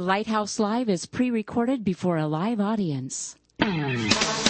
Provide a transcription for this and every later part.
Lighthouse Live is pre-recorded before a live audience.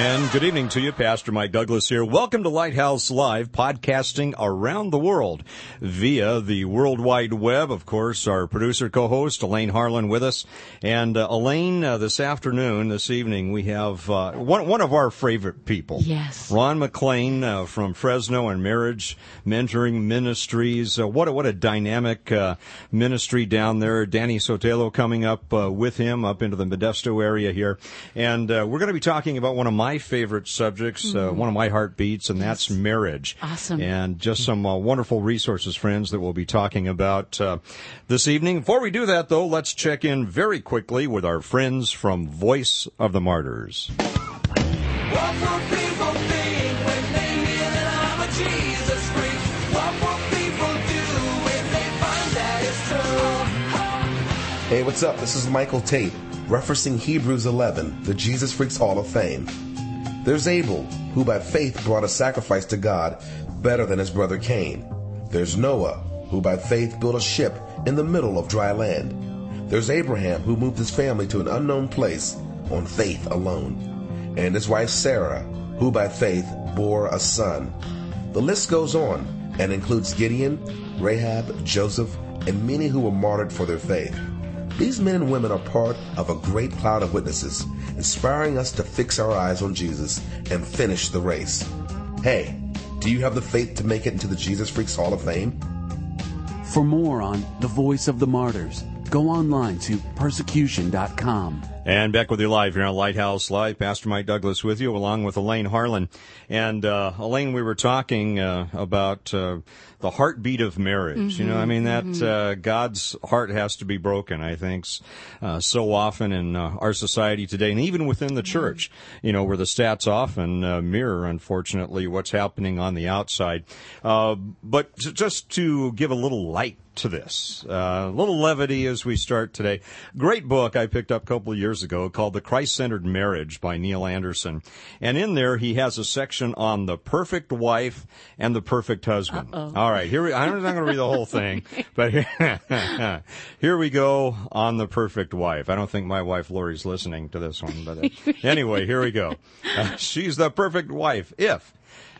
And good evening to you, Pastor Mike Douglas here. Welcome to Lighthouse Live, podcasting around the world via the World Wide Web. Of course, our producer co-host Elaine Harlan with us. And uh, Elaine, uh, this afternoon, this evening, we have uh, one one of our favorite people. Yes. Ron McLain uh, from Fresno and Marriage Mentoring Ministries. Uh, what a, what a dynamic uh, ministry down there. Danny Sotelo coming up uh, with him up into the Modesto area here, and uh, we're going to be talking about one of my favorite subjects, uh, one of my heartbeats, and that's marriage. Awesome. And just some uh, wonderful resources, friends, that we'll be talking about uh, this evening. Before we do that, though, let's check in very quickly with our friends from Voice of the Martyrs. What will people think when they hear that I'm a Jesus freak? What will people do when they find that it's true? Hey, what's up? This is Michael Tait, referencing Hebrews 11, the Jesus Freaks Hall of Fame. There's Abel, who by faith brought a sacrifice to God better than his brother Cain. There's Noah, who by faith built a ship in the middle of dry land. There's Abraham, who moved his family to an unknown place on faith alone. And his wife Sarah, who by faith bore a son. The list goes on and includes Gideon, Rahab, Joseph, and many who were martyred for their faith. These men and women are part of a great cloud of witnesses, inspiring us to fix our eyes on Jesus and finish the race. Hey, do you have the faith to make it into the Jesus Freaks Hall of Fame? For more on the voice of the martyrs, go online to persecution.com. And back with you live here on Lighthouse Live. Pastor Mike Douglas with you, along with Elaine Harlan. And uh, Elaine, we were talking uh, about uh, the heartbeat of marriage. You know, I mean that uh, God's heart has to be broken. I think uh, so often in uh, our society today, and even within the church, you know, where the stats often uh, mirror, unfortunately, what's happening on the outside. Uh, but just to give a little light to this. Uh, a little levity as we start today. Great book I picked up a couple of years ago called The Christ Centered Marriage by Neil Anderson. And in there, he has a section on the perfect wife and the perfect husband. All right, here we, I'm not going to read the whole thing, but here, here we go on the perfect wife. I don't think my wife Lori's listening to this one, but uh, anyway, here we go. Uh, she's the perfect wife if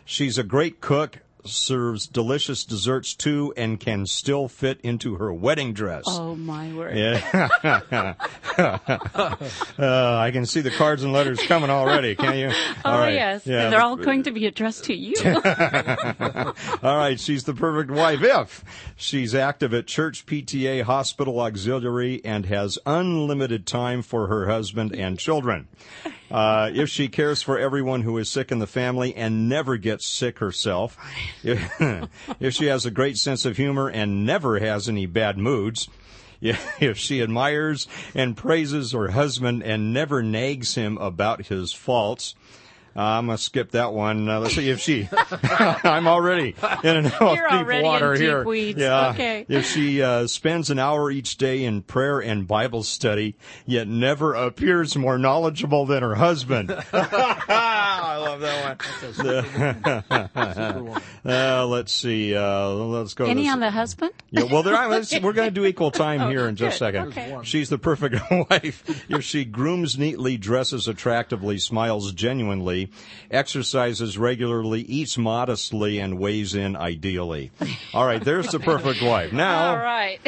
she's a great cook, serves delicious desserts too, and can still fit into her wedding dress. Oh my word. Yeah. uh, I can see the cards and letters coming already, can you? Oh right. yes. Yeah. They're all going to be addressed to you. All right, she's the perfect wife if she's active at church, PTA, hospital, auxiliary, and has unlimited time for her husband and children. Uh, if she cares for everyone who is sick in the family and never gets sick herself. If, if she has a great sense of humor and never has any bad moods. If she admires and praises her husband and never nags him about his faults. Uh, I'm gonna skip that one. Uh, let's see if she. I'm already in and out You're deep already in water deep here. weeds. Yeah. Okay. If she uh, spends an hour each day in prayer and Bible study, yet never appears more knowledgeable than her husband. I love that one. Uh, let's see. Uh, let's go. to Any this- on the husband? yeah, well, there, let's, we're going to do equal time here in just a second. Okay. She's the perfect wife if she grooms neatly, dresses attractively, smiles genuinely, exercises regularly, eats modestly, and weighs in ideally. All right, there's the perfect wife. Now, All right.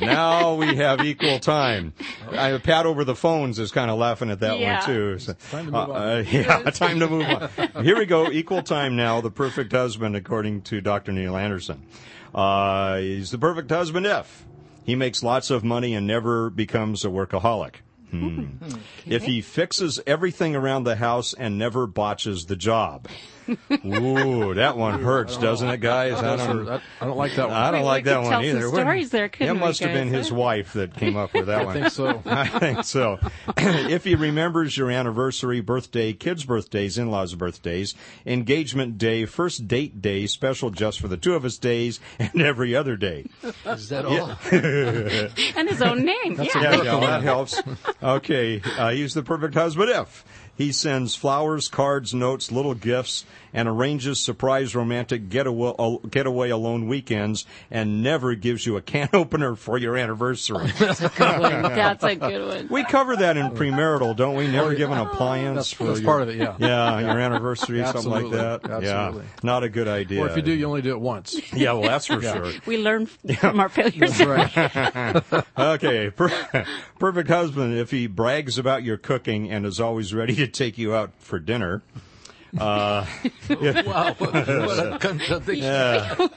now we have equal time. I, Pat over the phones is kind of laughing at that Yeah. one too. So, time to move on. yeah, time to move on. Here we go. Equal time now. The perfect husband, according to Dr. Neil Anderson. Uh, he's the perfect husband if he makes lots of money and never becomes a workaholic. Hmm. If he fixes everything around the house and never botches the job. Ooh, that one hurts, doesn't it, guys? I don't, I don't like that one. I don't like that one tell some either. stories there, It couldn't we, must have been his wife that came up with that one. I think so. I think so. if he remembers your anniversary, birthday, kids' birthdays, in-laws' birthdays, engagement day, first date day, special just for the two of us days, and every other day. Is that all? and his own name. yeah. Yeah, yeah, that helps. Okay, uh, he's the perfect husband if he sends flowers, cards, notes, little gifts, and arranges surprise romantic getaway, uh, getaway alone weekends, and never gives you a can opener for your anniversary. That's a good one. That's a good one. we cover that in premarital, don't we? Never give an appliance That's, for that's your, part of it, yeah. yeah, your anniversary, something like that. Absolutely. Yeah, not a good idea. Or if you do, you only do it once. yeah, well, that's for sure. We learn from our failures. Right. Okay, per- perfect husband if he brags about your cooking and is always ready to take you out for dinner. wow. What, what a contradiction.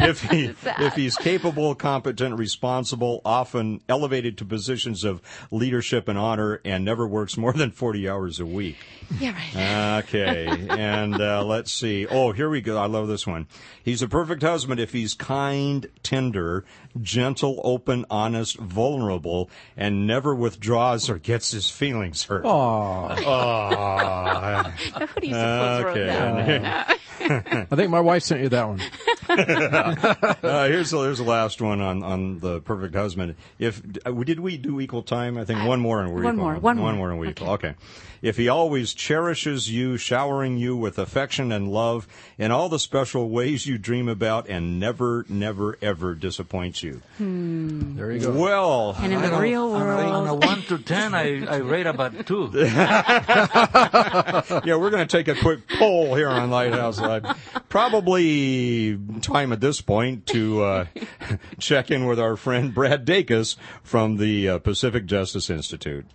If he if he's capable, competent, responsible, often elevated to positions of leadership and honor, and never works more than forty hours a week. Yeah, right. Okay, and uh, let's see. Oh, here we go. I love this one. He's a perfect husband if he's kind, tender, gentle, open, honest, vulnerable, and never withdraws or gets his feelings hurt. Aw. Who do you suppose wrote that? Okay. I think my wife sent you that one. Uh, here's the, here's the last one on, on the perfect husband. If uh, did we do equal time? I think one more and we're One equal. more, one one more. more and we equal. Okay. Okay. If he always cherishes you, showering you with affection and love in all the special ways you dream about, and never, never, ever disappoints you. There you go. Well, And in I the don't- real on a- On a world, one to ten, I, I rate about two. yeah, we're going to take a quick poll here on Lighthouse Live. Probably time at this point to uh, check in with our friend Brad Dacus from the uh, Pacific Justice Institute.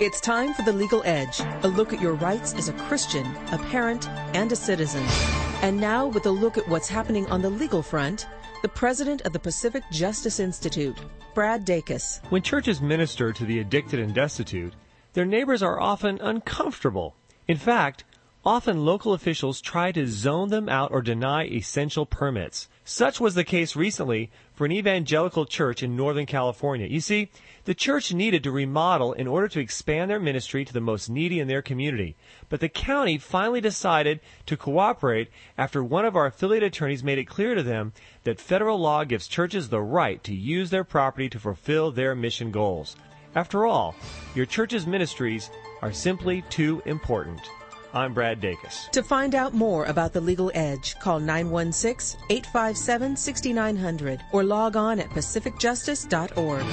It's time for The Legal Edge, a look at your rights as a Christian, a parent, and a citizen. And now, with a look at what's happening on the legal front, the president of the Pacific Justice Institute, Brad Dacus. When churches minister to the addicted and destitute, their neighbors are often uncomfortable. In fact, often local officials try to zone them out or deny essential permits. Such was the case recently for an evangelical church in Northern California. You see, the church needed to remodel in order to expand their ministry to the most needy in their community. But the county finally decided to cooperate after one of our affiliate attorneys made it clear to them that federal law gives churches the right to use their property to fulfill their mission goals. After all, your church's ministries are simply too important. I'm Brad Dacus. To find out more about The Legal Edge, call 916 857 6900 or log on at pacificjustice.org.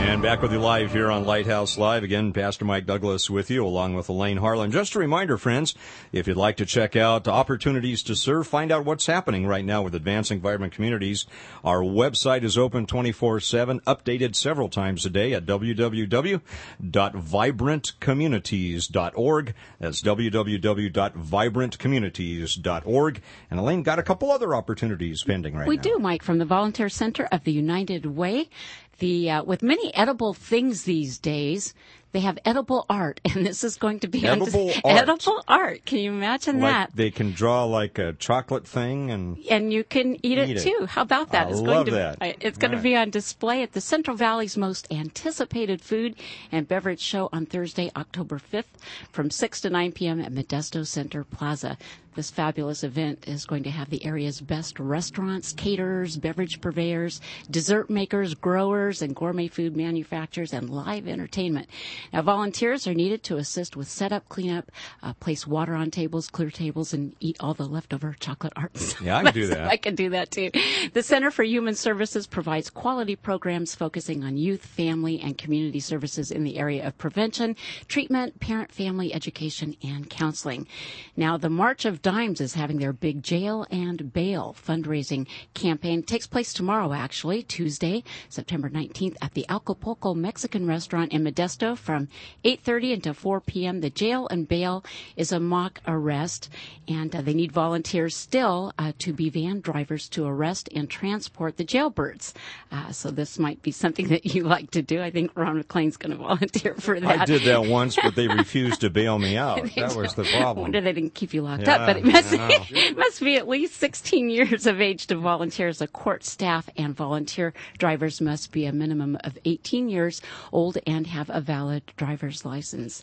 And back with you live here on Lighthouse Live. Again, Pastor Mike Douglas with you, along with Elaine Harlan. Just a reminder, friends, if you'd like to check out opportunities to serve, find out what's happening right now with Advancing Vibrant Communities, our website is open 24-7, updated several times a day at www.vibrantcommunities.org. That's www.vibrantcommunities.org. And Elaine got a couple other opportunities pending right we now. We do, Mike, from the Volunteer Center of the United Way. The uh, with many edible things these days, they have edible art, and this is going to be on Edible art. edible art. Can you imagine Like that? they can draw like a chocolate thing and and you can eat, Eat it, it. too. How about that? I it's love going to that. it's going Right. to be on display at the Central Valley's most anticipated food and beverage show on Thursday, October 5th from 6 to 9 p.m. at Modesto Center Plaza. This fabulous event is going to have the area's best restaurants, caterers, beverage purveyors, dessert makers, growers, and gourmet food manufacturers, and live entertainment. Now, volunteers are needed to assist with setup, cleanup, uh, place water on tables, clear tables, and eat all the leftover chocolate arts. Yeah, I can do that. I can do that too. The Center for Human Services provides quality programs focusing on youth, family, and community services in the area of prevention, treatment, parent family education, and counseling. Now, the March of Dimes is having their big jail and bail fundraising campaign. It takes place tomorrow, actually, Tuesday, September 19th, at the Acapulco Mexican restaurant in Modesto from 8:30 until 4 p.m. The jail and bail is a mock arrest, and uh, they need volunteers still uh, to be van drivers to arrest and transport the jailbirds. Uh, so this might be something that you like to do. I think Ron McLain's going to volunteer for that. I did that once, but they refused to bail me out. That was the I problem. wonder they didn't keep you locked Yeah, up, but it must, it must be at least 16 years of age to volunteer as a court staff, and volunteer drivers must be a minimum of 18 years old and have a valid driver's license.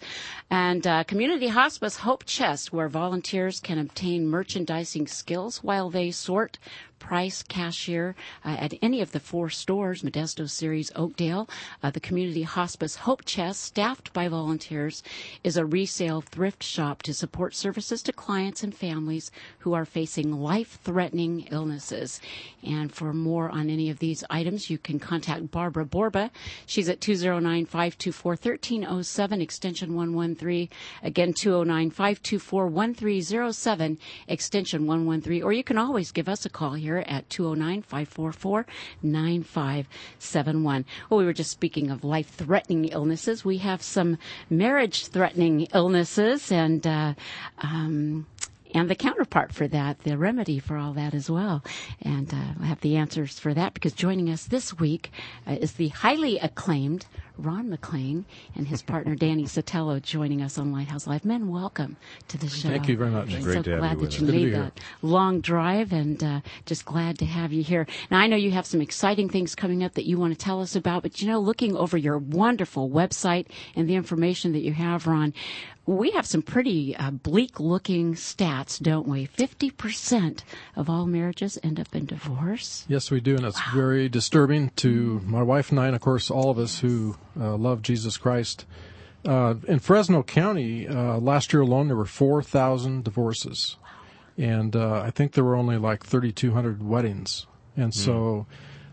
And uh, Community Hospice Hope Chest, where volunteers can obtain merchandising skills while they sort, price, cashier uh, at any of the four stores, Modesto, Ceres, Oakdale. Uh, the Community Hospice Hope Chest, staffed by volunteers, is a resale thrift shop to support services to clients and families who are facing life-threatening illnesses. And for more on any of these items, you can contact Barbara Borba. She's at 209-524-1307, extension 113. Again, 209-524-1307, extension 113. Or you can always give us a call here at 209-544-9571. Well, we were just speaking of life-threatening illnesses. We have some marriage-threatening illnesses and, uh, um, and the counterpart for that, the remedy for all that as well. And uh, I have the answers for that because joining us this week uh, is the highly acclaimed Ron McLain and his partner Danny Sotelo joining us on Lighthouse Live. Men, welcome to the show. Thank you very much. Great so to have glad you that you made that long drive and uh, just glad to have you here. Now, I know you have some exciting things coming up that you want to tell us about, but you know, looking over your wonderful website and the information that you have, Ron, we have some pretty uh, bleak looking stats, don't we? 50% of all marriages end up in divorce. Yes, we do, and it's very disturbing to my wife and I, and of course all of us who uh, love Jesus Christ. Uh, in Fresno County, uh, last year alone, there were 4,000 divorces, and uh, I think there were only like 3,200 weddings, and so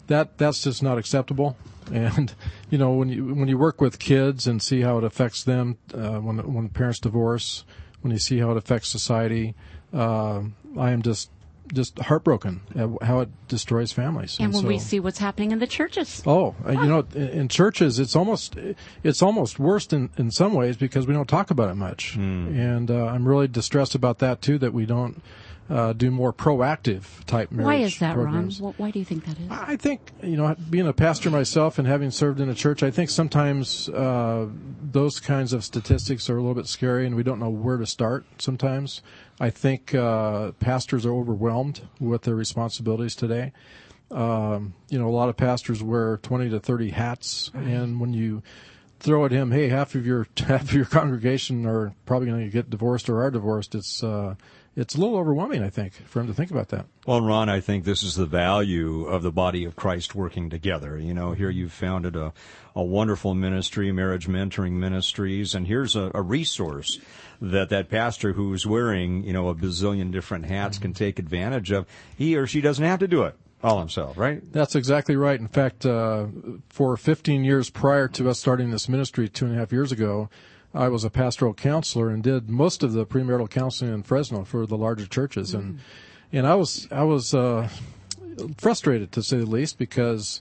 that that's just not acceptable. And you know, when you when you work with kids and see how it affects them uh, when when parents divorce, when you see how it affects society, uh, I am just just heartbroken at how it destroys families. And when we see what's happening in the churches. Oh, uh, you know, in in churches, it's almost it's almost worse in in some ways because we don't talk about it much, and uh, I'm really distressed about that too. That we don't uh, do more proactive type marriage. Why is that, programs. Ron? Why do you think that is? I think you know, being a pastor myself and having served in a church, I think sometimes uh, those kinds of statistics are a little bit scary, and we don't know where to start. Sometimes I think uh, pastors are overwhelmed with their responsibilities today. Um, you know, a lot of pastors wear twenty to thirty hats, and when you throw at him, hey, half of your half of your congregation are probably going to get divorced or are divorced. It's uh, it's a little overwhelming, I think, for him to think about that. Well, Ron, I think this is the value of the body of Christ working together. You know, here you've founded a, a wonderful ministry, Marriage Mentoring Ministries, and here's a, a resource that that pastor who's wearing, you know, a bazillion different hats can take advantage of. He or she doesn't have to do it all himself, right? That's exactly right. In fact, uh, for 15 years prior to us starting this ministry two and a half years ago, I was a pastoral counselor and did most of the premarital counseling in Fresno for the larger churches, and and I was I was uh, frustrated to say the least because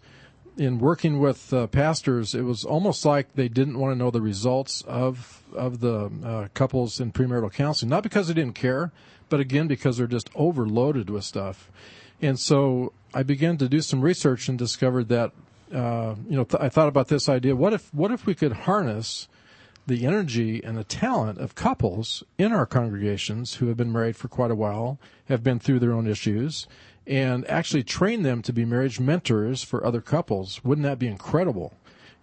in working with uh, pastors, it was almost like they didn't want to know the results of of the uh, couples in premarital counseling. Not because they didn't care, but again because they're just overloaded with stuff. And so I began to do some research and discovered that uh, you know th- I thought about this idea: what if what if we could harness the energy and the talent of couples in our congregations who have been married for quite a while, have been through their own issues, and actually train them to be marriage mentors for other couples. Wouldn't that be incredible?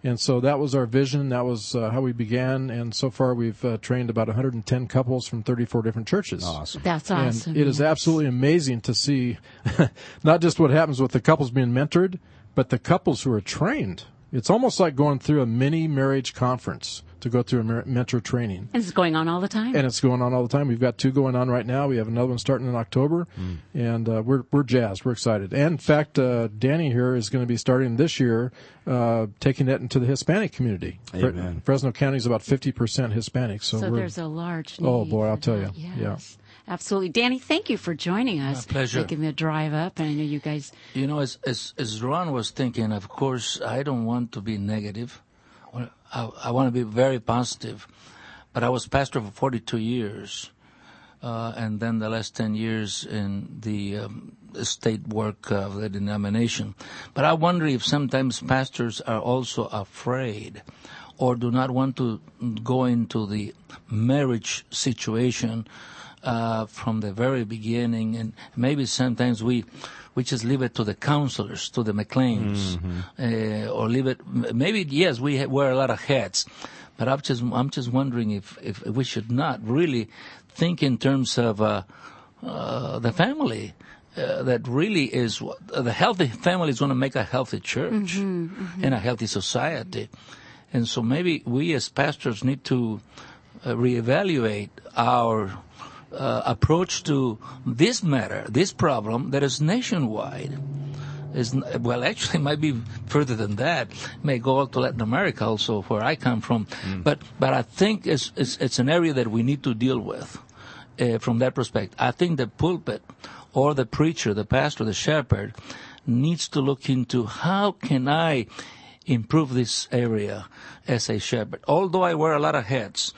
And so that was our vision. That was uh, how we began. And so far, we've uh, trained about 110 couples from 34 different churches. Awesome. That's awesome. And it is absolutely amazing to see not just what happens with the couples being mentored, but the couples who are trained. It's almost like going through a mini marriage conference to go through a mentor training. And it's going on all the time. And it's going on all the time. We've got two going on right now. We have another one starting in October, and uh, we're we're jazzed. We're excited. And in fact, uh, Danny here is going to be starting this year, uh, taking it into the Hispanic community. Fre- Amen. Fresno County is about fifty percent Hispanic, so, so we're there's a large need. Oh, boy, I'll tell that. you. Yes. Absolutely. Danny, thank you for joining us. My pleasure. Making the drive up. And I know you guys You know, as, as, as Ron was thinking, of course, I don't want to be negative Well, I, I want to be very positive, but I was pastor for 42 years, uh, and then the last 10 years in the um, state work of the denomination. But I wonder if sometimes pastors are also afraid or do not want to go into the marriage situation uh, from the very beginning, and maybe sometimes we we just leave it to the counselors, to the McLains, uh, or leave it. Maybe yes, we wear a lot of hats, but I'm just I'm just wondering if if we should not really think in terms of uh, uh, the family. Uh, that really is what the healthy family is going to make a healthy church and a healthy society. And so maybe we as pastors need to uh, reevaluate our uh, approach to this matter, this problem that is nationwide. Is well, actually, might be further than that. May go out to Latin America, also where I come from. But but I think it's, it's it's an area that we need to deal with uh, from that perspective. I think the pulpit or the preacher, the pastor, the shepherd needs to look into how can I improve this area as a shepherd. Although I wear a lot of hats,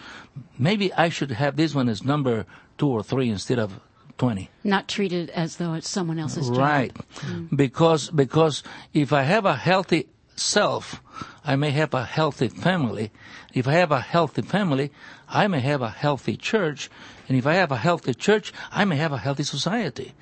maybe I should have this one as number two or three instead of 20. Not treated as though it's someone else's job. Right. Hmm. Because, because if I have a healthy self, I may have a healthy family. If I have a healthy family, I may have a healthy church. And if I have a healthy church, I may have a healthy society.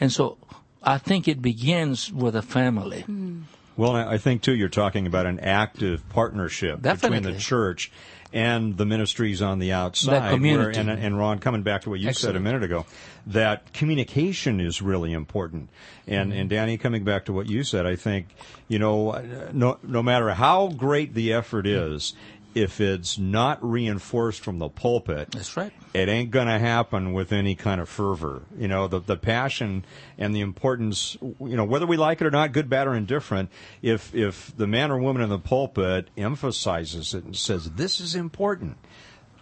And so I think it begins with a family. Hmm. Well, I I think too you're talking about an active partnership between the church and the ministries on the outside. community. and, and Ron, coming back to what you said a minute ago, that communication is really important. And Mm-hmm. and Danny, coming back to what you said, I think you know no no matter how great the effort is. If it's not reinforced from the pulpit, That's right. it ain't going to happen with any kind of fervor. You know, the the passion and the importance. You know, whether we like it or not, good, bad, or indifferent. If if the man or woman in the pulpit emphasizes it and says this is important,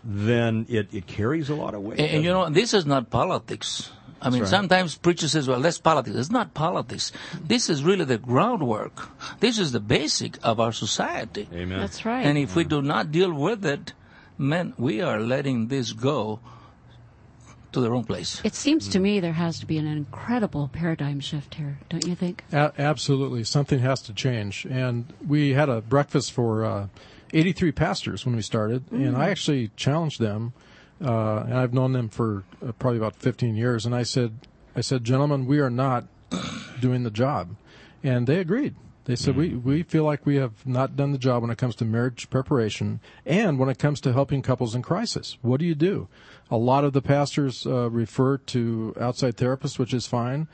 then it, it carries a lot of weight. And, and you know, this is not politics. I mean, right. sometimes preachers says, well, that's politics. It's not politics. This is really the groundwork. This is the basic of our society. Amen. That's right. And if we do not deal with it, man, we are letting this go to the wrong place. It seems to me there has to be an incredible paradigm shift here, don't you think? A- absolutely, something has to change. And we had a breakfast for uh, 83 pastors when we started, and I actually challenged them. Uh, and I've known them for uh, probably about 15 years. And I said, I said, gentlemen, we are not doing the job, and they agreed. They said we we feel like we have not done the job when it comes to marriage preparation and when it comes to helping couples in crisis. What do you do? A lot of the pastors uh, refer to outside therapists, which is fine.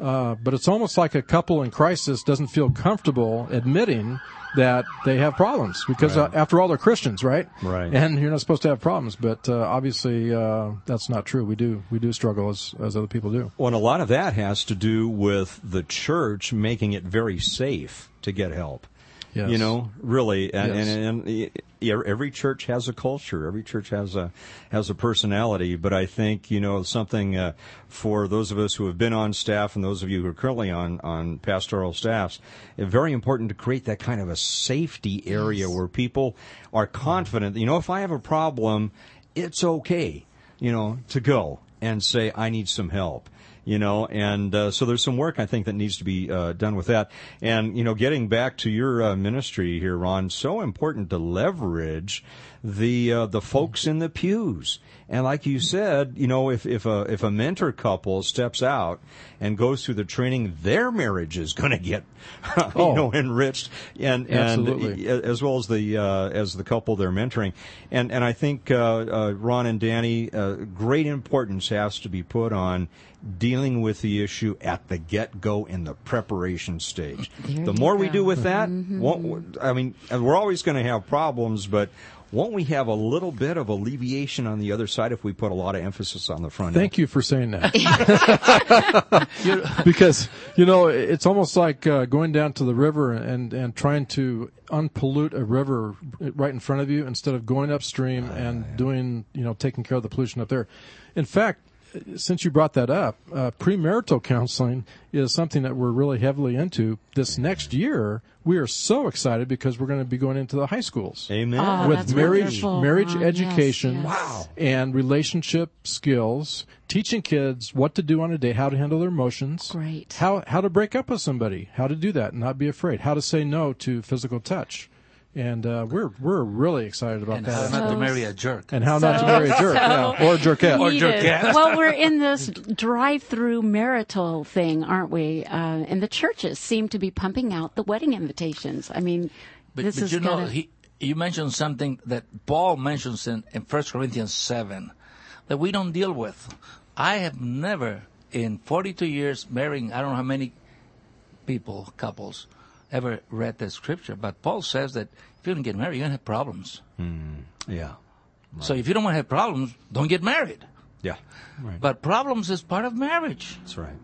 Uh, but it's almost like a couple in crisis doesn't feel comfortable admitting that they have problems because uh, after all they're Christians, right? Right. And you're not supposed to have problems, but uh, obviously uh, that's not true. We do we do struggle as as other people do. Well, and a lot of that has to do with the church making it very safe to get help. Yes. You know, really, and, Yes. and, and y- every church has a culture. Every church has a has a personality. But I think you know something uh, for those of us who have been on staff and those of you who are currently on on pastoral staffs. It's very important to create that kind of a safety area where people are confident. You know, if I have a problem, it's okay. You know, to go and say I need some help you know and uh, so there's some work i think that needs to be uh, done with that. And you know getting back to your uh, ministry here ron so important to leverage the uh, the folks in the pews and like you said you know if if a if a mentor couple steps out and goes through the training their marriage is going to get you Oh. know enriched and and Absolutely. as well as the uh, as the couple they're mentoring, and and I think uh, uh, Ron and Danny, uh, great importance has to be put on dealing with the issue at the get go in the preparation stage. There the more we do with that, won't, I mean, we're always going to have problems, but. Won't we have a little bit of alleviation on the other side if we put a lot of emphasis on the front Thank you for saying that. because you know it's almost like uh, going down to the river and and trying to unpollute a river right in front of you instead of going upstream and doing you know taking care of the pollution up there. In fact, since you brought that up, uh, premarital counseling is something that we're really heavily into. This next year, we are so excited because we're going to be going into the high schools Amen. Oh, with marriage, wonderful, marriage Ron. Yes, education, yes. and relationship skills, teaching kids what to do on a day, how to handle their emotions, Great. how how to break up with somebody, how to do that and not be afraid, how to say no to physical touch, and uh, we're we're really excited about And that. how not to marry a jerk. and how not to marry a jerk, yeah, or a jerkette. Or jerkette. well, we're in this drive-through marital thing, aren't we? Uh, and the churches seem to be pumping out the wedding invitations. I mean, But, this but is you know, gonna- he, you mentioned something that Paul mentions in, in 1 Corinthians 7 that we don't deal with. I have never, in 42 years marrying, I don't know how many people, couples, ever read that scripture, but Paul says that if you don't get married, you're going to have problems. Hmm. Yeah. So if you don't want to have problems, don't get married. Yeah. Right. But problems is part of marriage. That's right.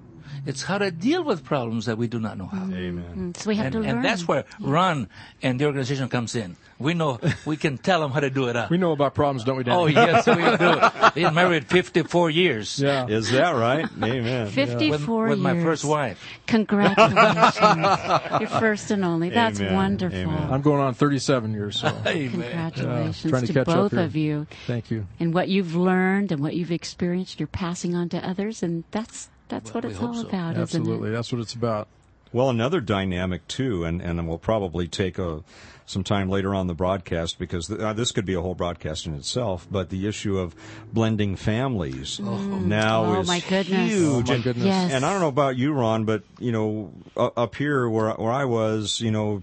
It's how to deal with problems that we do not know how. Mm. Amen. Mm, so we have And, to learn. and that's where Ron and the organization comes in. We know we can tell them how to do it up. We know about problems, don't we, Dan? Oh yes, we do. Been married 54 years. yeah. Is that right? Amen. With, 54 with my first wife. Congratulations. Your first and only. That's Amen. wonderful. Amen. I'm going on 37 years, so Amen. Congratulations Yeah, to to, both of you. thank you. And what you've learned and what you've experienced, you're passing on to others, and that's that's what we it's hope all so. about, Absolutely, that's what it's about. Well, another dynamic too, and and we'll probably take a some time later on the broadcast because th- uh, this could be a whole broadcast in itself. But the issue of blending families now Oh, is my goodness. huge. Oh, my and, goodness. Yes. and I don't know about you, Ron, but you know, u- up here where where I was, you know.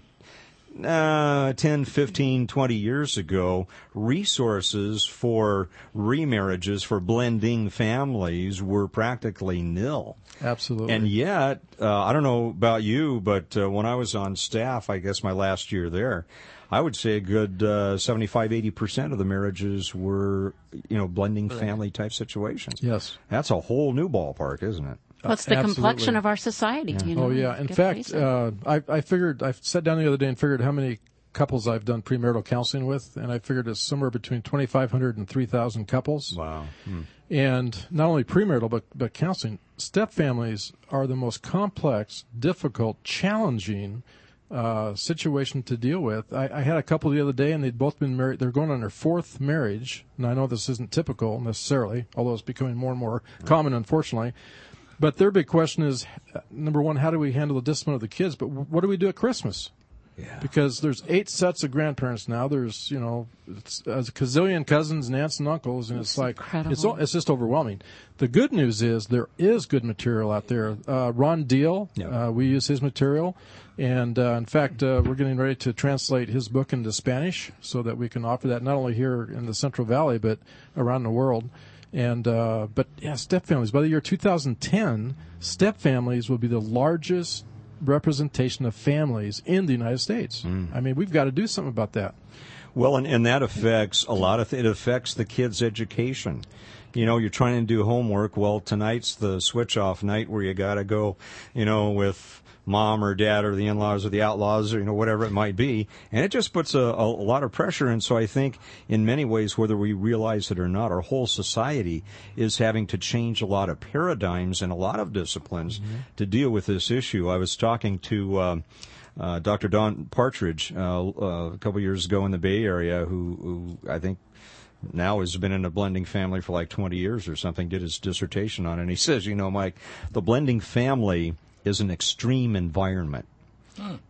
Uh, 10, 15, 20 years ago, resources for remarriages, for blending families were practically nil. Absolutely. And yet, uh, I don't know about you, but uh, when I was on staff, I guess my last year there, I would say a good uh, 75, 80% of the marriages were, you know, blending family type situations. yes. That's a whole new ballpark, isn't it? Well, it's the complexion of our society. You know, Oh yeah. In fact, uh, I, I figured I sat down the other day and figured how many couples I've done premarital counseling with, and I figured it's somewhere between 2,500 and 3,000 couples. Wow. And not only premarital, but but counseling. Step families are the most complex, difficult, challenging uh, situation to deal with. I, I had a couple the other day, and they'd both been married. They're going on their fourth marriage, and I know this isn't typical necessarily, although it's becoming more and more common, unfortunately. But their big question is, uh, number one, how do we handle the discipline of the kids? But what do we do at Christmas? Yeah. Because there's eight sets of grandparents now. There's you know it's a gazillion cousins and aunts and uncles, and it's, like incredible. it's it's just overwhelming. The good news is there is good material out there. Uh, Ron Deal, Yeah. uh, we use his material, and uh, in fact, uh, we're getting ready to translate his book into Spanish so that we can offer that not only here in the Central Valley but around the world. And uh, but yeah, step families. By the year 2010, step families will be the largest representation of families in the United States. I mean, we've got to do something about that. Well, and, and that affects a lot of, th- it affects the kids' education. You know, you're trying to do homework. Well, tonight's the switch off night where you gotta go, you know, with mom or dad or the in-laws or the outlaws or, you know, whatever it might be. And it just puts a, a, lot of pressure. And so I think in many ways, whether we realize it or not, our whole society is having to change a lot of paradigms and a lot of disciplines to deal with this issue. I was talking to, um, uh, Dr. Don Partridge uh, uh, a couple years ago in the Bay Area, who, who I think now has been in a blending family for like 20 years or something, did his dissertation on it. And he says, you know, Mike, the blending family is an extreme environment.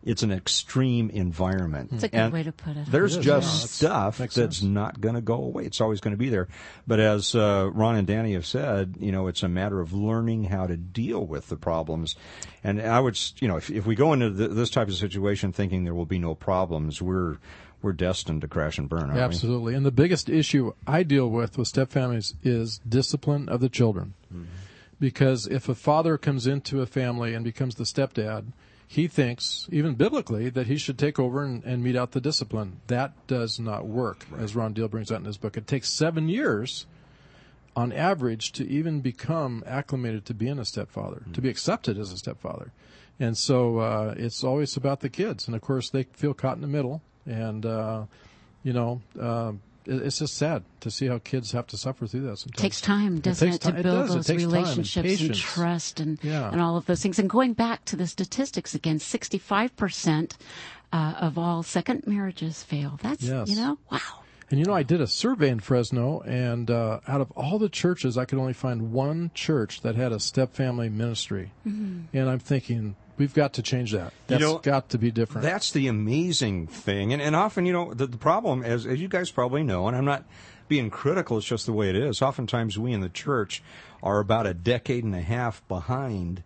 It's an extreme environment. It's a good And way to put it. There's It is, just yeah, stuff makes that's not going to go away. It's always going to be there. But as uh, Ron and Danny have said, you know, it's a matter of learning how to deal with the problems. And I would, you know, if, if we go into th- this type of situation thinking there will be no problems, we're we're destined to crash and burn. Aren't Absolutely. And the biggest issue I deal with with step families is discipline of the children. Because if a father comes into a family and becomes the stepdad, he thinks, even biblically, that he should take over and, and mete out the discipline. That does not work, as Ron Deal brings out in his book. It takes seven years on average to even become acclimated to being a stepfather, to be accepted as a stepfather. And so uh, it's always about the kids. And of course, they feel caught in the middle. And, uh, you know, uh, it's just sad to see how kids have to suffer through that. Sometimes. It takes time, doesn't takes it, to build. It those time and relationships and, trust and Yeah. and all of those things. And going back to the statistics again, sixty-five percent uh, of all second marriages fail. That's Yes. you know, wow. And you know, I did a survey in Fresno, and uh, out of all the churches, I could only find one church that had a step family ministry. Mm-hmm. And I'm thinking, we've got to change that. That's know, got to be different. That's the amazing thing. And, and often, you know, the, the problem, as, as you guys probably know, and I'm not being critical, it's just the way it is. Oftentimes, we in the church are about a decade and a half behind.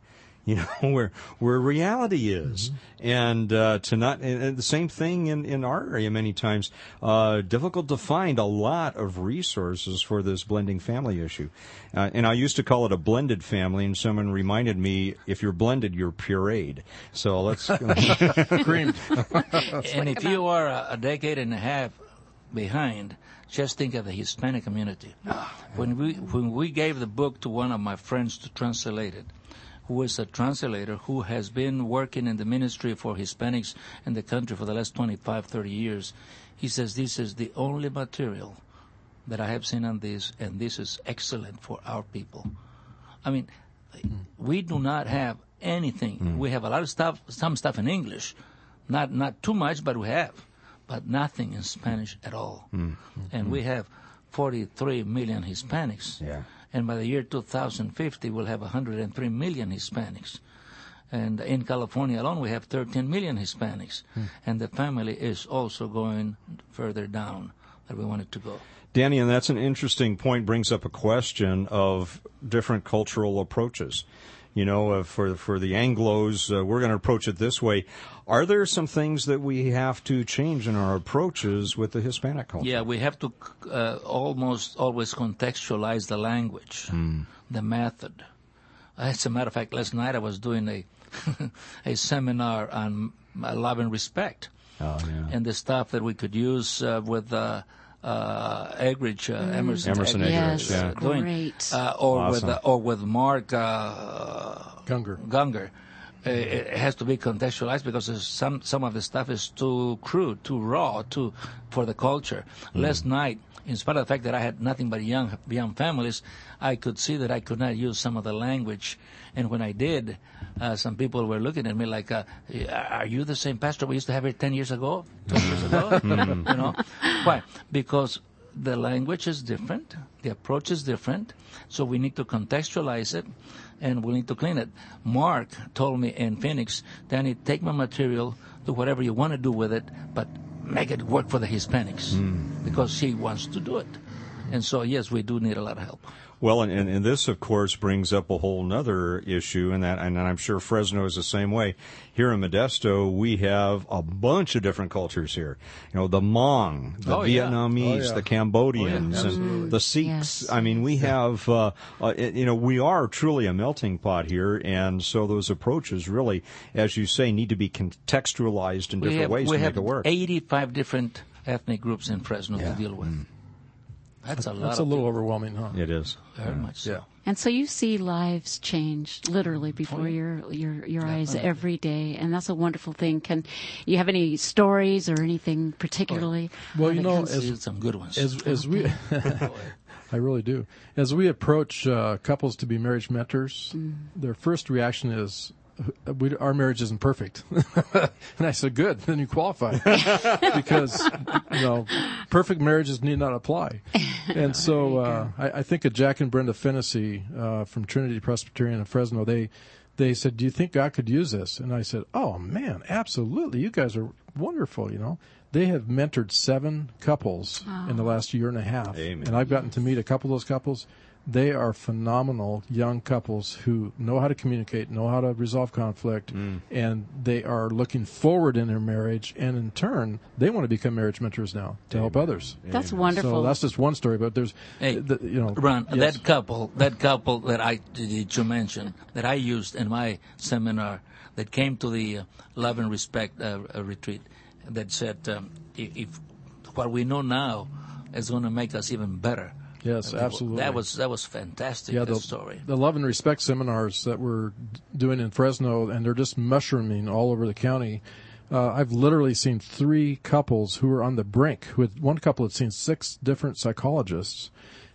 You know where where reality is, and uh, to not and, and the same thing in, in our area many times. Uh, difficult to find a lot of resources for this blending family issue, uh, and I used to call it a blended family. And someone reminded me, if you're blended, you're pureed. So let's Creamed. and if you are a, a decade and a half behind, just think of the Hispanic community. When we when we gave the book to one of my friends to translate it, who is a translator who has been working in the ministry for Hispanics in the country for the last 25, 30 years, he says this is the only material that I have seen on this, and this is excellent for our people. I mean, we do not have anything. Mm. We have a lot of stuff, some stuff in English, not not too much, but we have, but nothing in Spanish at all. Mm. And we have 43 million Hispanics. Yeah. And by the year 2050, we'll have 103 million Hispanics. And in California alone, we have 13 million Hispanics. Hmm. And the family is also going further down that we want it to go. Danny, and that's an interesting point. Brings up a question of different cultural approaches. You know, uh, for for the Anglo's, uh, we're going to approach it this way. Are there some things that we have to change in our approaches with the Hispanic culture? Yeah, we have to uh, almost always contextualize the language, the method. As a matter of fact, last night I was doing a a seminar on uh, love and respect, Oh, yeah. and the stuff that we could use uh, with uh, uh, Eggerichs, uh, Emerson, Emerson Yes, yeah. doing, great. uh, or Awesome. with uh, or with Mark uh, Gungor. Gungor. It has to be contextualized because some some of the stuff is too crude, too raw, too for the culture. Last night, in spite of the fact that I had nothing but young young families, I could see that I could not use some of the language, and when I did, uh, some people were looking at me like, uh, "Are you the same pastor we used to have here ten years ago, twenty years ago?" you know, why? Because the language is different, the approach is different, so we need to contextualize it and we need to clean it. Mark told me in Phoenix, Danny, take my material, do whatever you want to do with it, but make it work for the Hispanics hmm. because he wants to do it. And so, yes, we do need a lot of help. Well, and, and, and this, of course, brings up a whole other issue, and that, and I'm sure Fresno is the same way. Here in Modesto, we have a bunch of different cultures here. You know, the Hmong, the Oh, yeah. Vietnamese, Oh, yeah. the Cambodians, Oh, yeah, and the Sikhs. Yes. I mean, we have, uh, uh, you know, we are truly a melting pot here, and so those approaches really, as you say, need to be contextualized in We different have, ways to have make it work. We have 85 different ethnic groups in Fresno to deal with. That's a lot. That's a little people. overwhelming, huh? It is. Very much so. Yeah. And so you see lives change literally before your your your eyes every day, and that's a wonderful thing. Can you have any stories or anything particularly? Well, you know, as- some good ones. As as we, I really do. As we approach uh, couples to be marriage mentors, their first reaction is, we, "Our marriage isn't perfect." and I said, "Good, then you qualify," because you know, perfect marriages need not apply. And so, uh, I, I think of Jack and Brenda Fennessy uh, from Trinity Presbyterian in Fresno. They they said, "Do you think God could use this?" And I said, "Oh man, absolutely! You guys are wonderful. You know." They have mentored seven couples in the last year and a half, Amen. and I've gotten to meet a couple of those couples. They are phenomenal young couples who know how to communicate, know how to resolve conflict, and they are looking forward in their marriage. And in turn, they want to become marriage mentors now to help others. That's wonderful. So that's just one story, but there's, Hey, the, you know, Ron, yes. that couple, that couple that I did you mention that I used in my seminar that came to the uh, love and respect uh, uh, retreat that said um, if, if what we know now is going to make us even better. Yes, people- absolutely. That was that was fantastic. yeah, the, story. the love and respect seminars that we're doing in Fresno, and they're just mushrooming all over the county. Uh, I've literally seen three couples who were on the brink. Had, one couple had seen six different psychologists,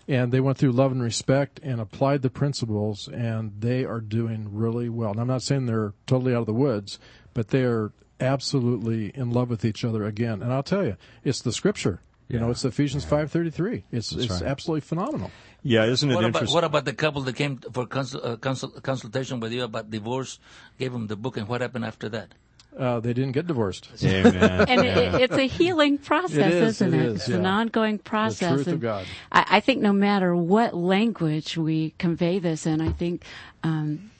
and they went through love and respect and applied the principles, and they are doing really well. And I'm not saying they're totally out of the woods, but they are absolutely in love with each other again. And I'll tell you, it's the scripture. You know, it's Ephesians five thirty three. It's it's right. absolutely phenomenal. Yeah, isn't it What about, interesting? what about the couple that came for consul, uh, consul, consultation with you about divorce, gave them the book, and what happened after that? Uh, they didn't get divorced. Amen. and it, it's a healing process, It is, isn't it it? is, it's yeah. an ongoing process. truth of God. I, I think no matter what language we convey this in, I think um,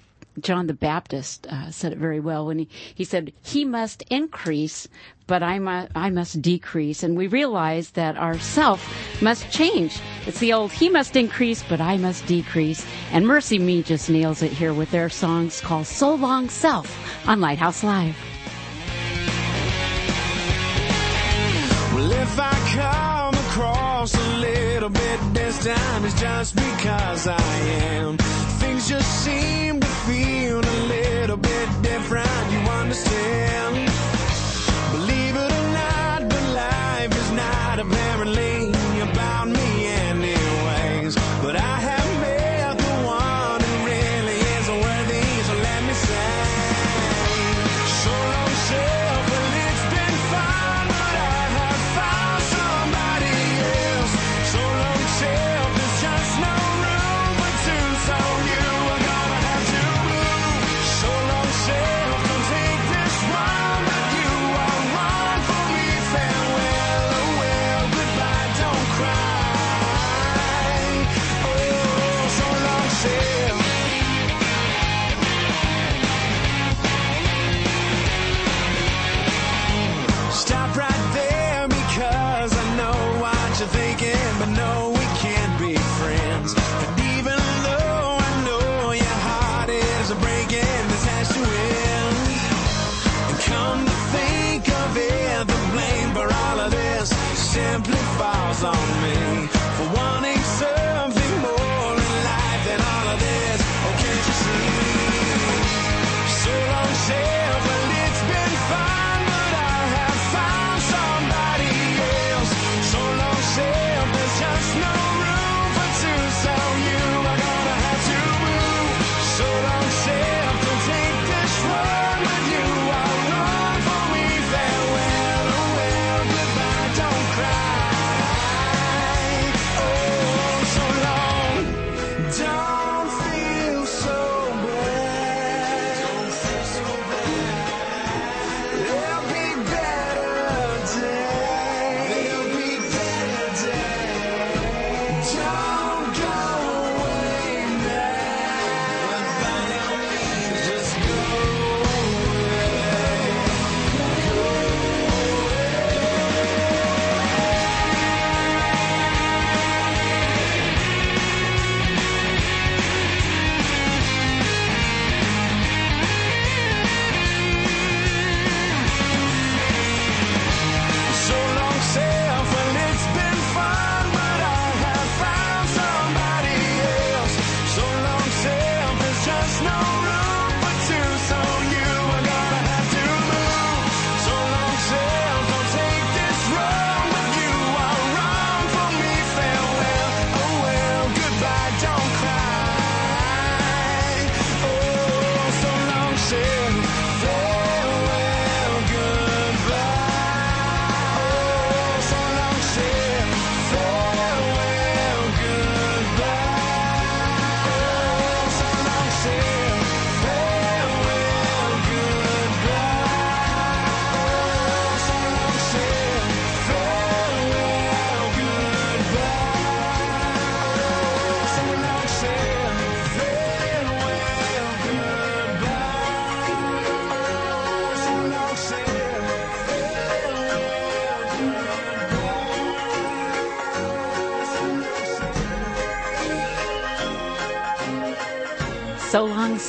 John the Baptist uh, said it very well when he, he said, "He must increase, but I must I must decrease." And we realize that our self must change. It's the old "He must increase, but I must decrease." And Mercy Me just nails it here with their songs called "So Long Self" on Lighthouse Live. Well, if I come across a little bit this time, it's just because I am. Things just seem to feel a little bit different, you understand? Believe it or not, but life is not apparently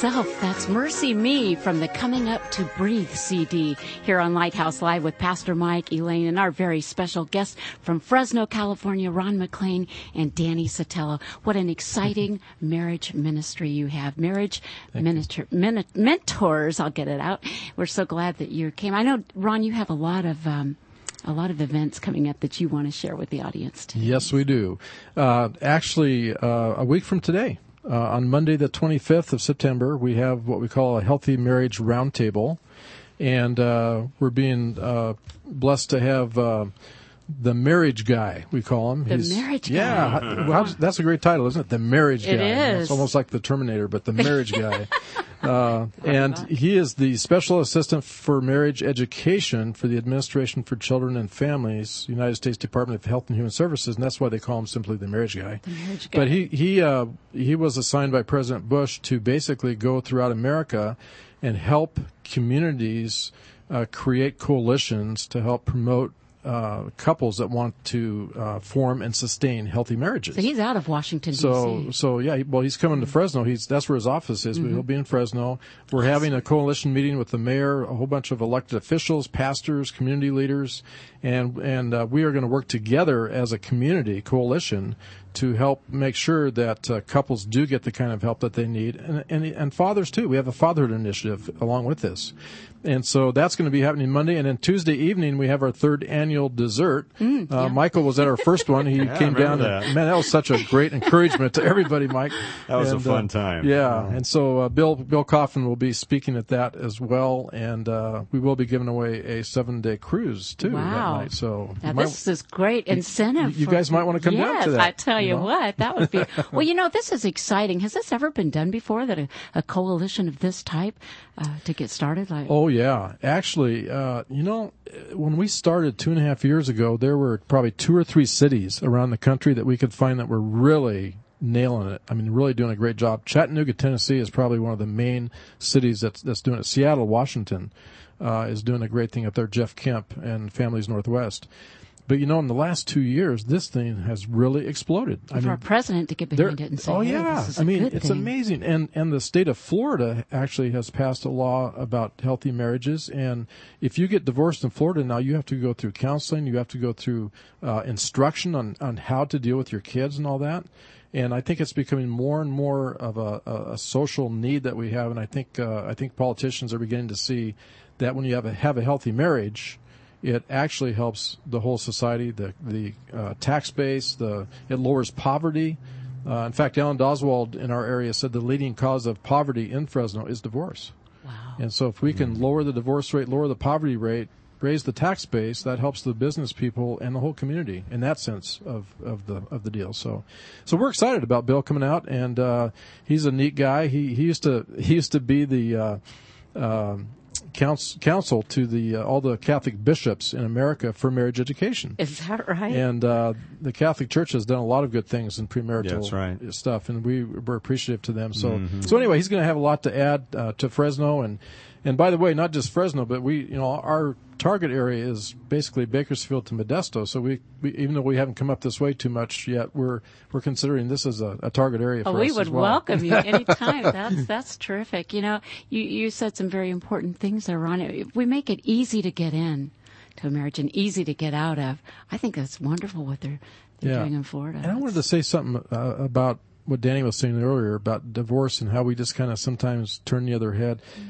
So Long Self, that's Mercy Me from the Coming Up to Breathe CD here on Lighthouse Live with Pastor Mike, Elaine, and our very special guest from Fresno, California, Ron McLain and Danny Sotelo. What an exciting marriage ministry you have. Marriage minister, men- mentors, I'll get it out. We're so glad that you came. I know, Ron, you have a lot of, um, a lot of events coming up that you want to share with the audience. Too. Yes, we do. Uh, actually, uh, a week from today, uh, on Monday, the 25th of September, we have what we call a Healthy Marriage Roundtable. And uh, we're being uh, blessed to have uh, the marriage guy, we call him. The marriage guy. Yeah, how- that's a great title, isn't it? The marriage It guy. is. It's almost like the Terminator, but the marriage guy. Uh, and he is the special assistant for marriage education for the Administration for Children and Families, United States Department of Health and Human Services, and that's why they call him simply the marriage guy. The marriage guy. But he he uh, he was assigned by President Bush to basically go throughout America and help communities uh, create coalitions to help promote uh, couples that want to uh, form and sustain healthy marriages. So he's out of Washington, So, D.C. so yeah, well, he's coming to Fresno. He's that's where his office is. but He'll be in Fresno. We're having a coalition meeting with the mayor, a whole bunch of elected officials, pastors, community leaders, and and uh, we are going to work together as a community coalition to help make sure that uh, couples do get the kind of help that they need, and, and and fathers too. We have a fatherhood initiative along with this, and so that's going to be happening Monday, and then Tuesday evening we have our third annual dessert. uh, Michael was at our first one. He I came down. remember and- that. man, that was such a great encouragement to everybody, Mike. That was a fun uh, time. Yeah, and so uh, Bill Bill Coffin will be speaking at that as well, and uh, we will be giving away a seven day cruise too that Wow. night. So Now you might- this is great incentive. you for- guys might wanna come yes, down to that, I tell you, you what, that would be. well, you know, this is exciting. Has this ever been done before? That a, a coalition of this type uh, to get started? Like, Oh yeah, actually, uh, you know, when we started two and a half years ago, there were probably two or three cities around the country that we could find that were really nailing it. I mean, really doing a great job. Chattanooga, Tennessee, is probably one of the main cities that's that's doing it. Seattle, Washington, uh, is doing a great thing up there. Jeff Kemp and Families Northwest. But you know, in the last two years, this thing has really exploded. I for mean, a president to get behind it and say, oh hey, yeah, I mean it's thing. amazing, and and the state of Florida actually has passed a law about healthy marriages, and if you get divorced in Florida now, you have to go through counseling, you have to go through uh, instruction on on how to deal with your kids and all that. And I think it's becoming more and more of a, a, a social need that we have, and I think uh, I think politicians are beginning to see that when you have a have a healthy marriage, it actually helps the whole society, the the uh, tax base, the it lowers poverty. Uh, in fact, Alan Doswald in our area said the leading cause of poverty in Fresno is divorce. Wow. And so, if we can lower the divorce rate, lower the poverty rate, raise the tax base, that helps the business people and the whole community in that sense of, of the of the deal. So, so we're excited about Bill coming out, and uh, he's a neat guy. He he used to he used to be the uh, um counsel, counsel to the uh, all the Catholic bishops in America for marriage education. Is that right? And uh, the Catholic Church has done a lot of good things in premarital That's right. stuff, and we we're appreciative to them. So, so anyway, he's going to have a lot to add uh, to Fresno, and and by the way, not just Fresno, but we, you know, our target area is basically Bakersfield to Modesto. So we, we even though we haven't come up this way too much yet, we're we're considering this as a, a target area for Oh, us we would well. welcome you anytime. that's that's terrific. You know, you you said some very important things there, Ron. If we make it easy to get in to a marriage and easy to get out of, I think that's wonderful what they're they're Yeah. doing in Florida. And I wanted to say something uh, about what Danny was saying earlier about divorce and how we just kind of sometimes turn the other head. Uh,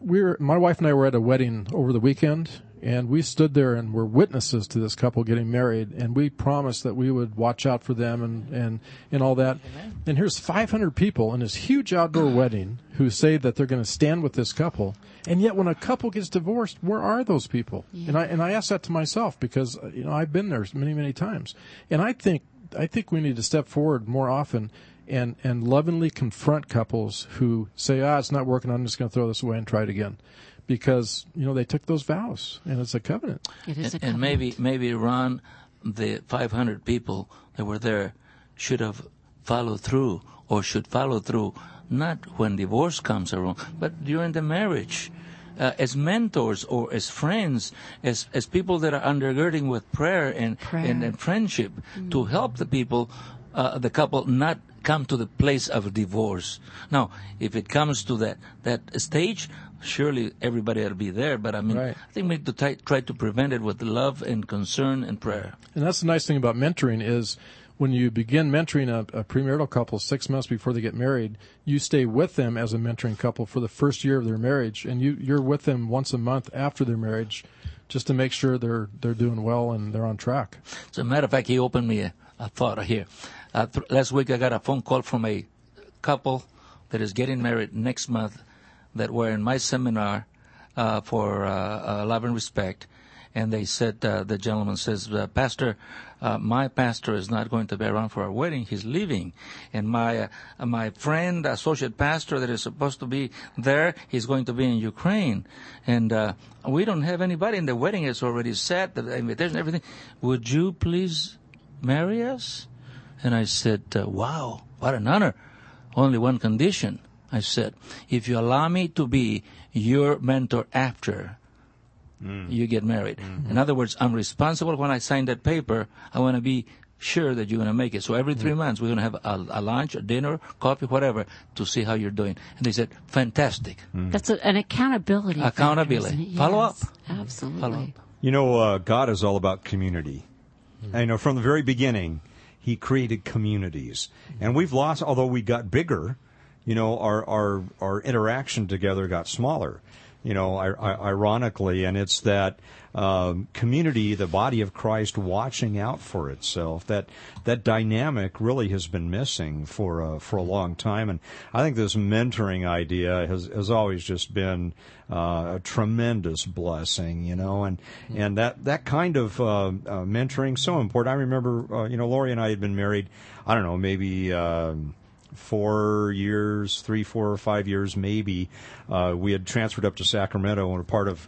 we were, my wife and I were at a wedding over the weekend, and we stood there and were witnesses to this couple getting married, and we promised that we would watch out for them and and and all that. And here's 500 people in this huge outdoor wedding who say that they're going to stand with this couple, and yet when a couple gets divorced, where are those people? And I and I asked that to myself because uh, you know I've been there many many times, and I think I think we need to step forward more often and and lovingly confront couples who say, "Ah, it's not working. I'm just going to throw this away and try it again," because you know they took those vows and it's a covenant. it is a and, and maybe maybe Ron, the 500 people that were there, should have followed through or should follow through, not when divorce comes around, but during the marriage. Uh, as mentors or as friends, as as people that are undergirding with prayer and Prayer. and, and friendship to help the people uh, the couple not come to the place of divorce. Now, if it comes to that that stage, surely everybody will be there. But I mean, Right. I think we need to try, try to prevent it with love and concern and prayer. And that's the nice thing about mentoring is when you begin mentoring a, a premarital couple six months before they get married, you stay with them as a mentoring couple for the first year of their marriage, and you you're with them once a month after their marriage, just to make sure they're they're doing well and they're on track. As a matter of fact, he opened me a, a thought here. Uh, th- last week, I got a phone call from a couple that is getting married next month that were in my seminar uh, for uh, uh, love and respect. And they said, uh, the gentleman says, uh, Pastor, my pastor is not going to be around for our wedding. He's leaving. And my, my friend, associate pastor that is supposed to be there, he's going to be in Ukraine. And, we don't have anybody and the wedding is already set, the invitation, everything. Would you please marry us? And I said, uh, wow, what an honor. Only one condition. I said, if you allow me to be your mentor after mm. you get married. Mm-hmm. In other words, I'm responsible when I sign that paper. I want to be sure that you're going to make it. So every mm. three months, we're going to have a, a lunch, a dinner, coffee, whatever, to see how you're doing. And they said, fantastic. Mm. That's a, an accountability. Accountability. isn't it? Follow up. Absolutely. Follow up. You know, uh, God is all about community. And, you know, from the very beginning, He created communities, and we've lost. Although we got bigger, you know, our our our interaction together got smaller. You know, ironically, and it's that um, community, the body of Christ, watching out for itself. That that dynamic really has been missing for a, for a long time, and I think this mentoring idea has has always just been uh, a tremendous blessing. You know, and and that that kind of uh, uh, mentoring so important. I remember, uh, you know, Lori and I had been married. I don't know, maybe. Um, four years, three, four or five years, maybe. Uh, we had transferred up to Sacramento and were part of.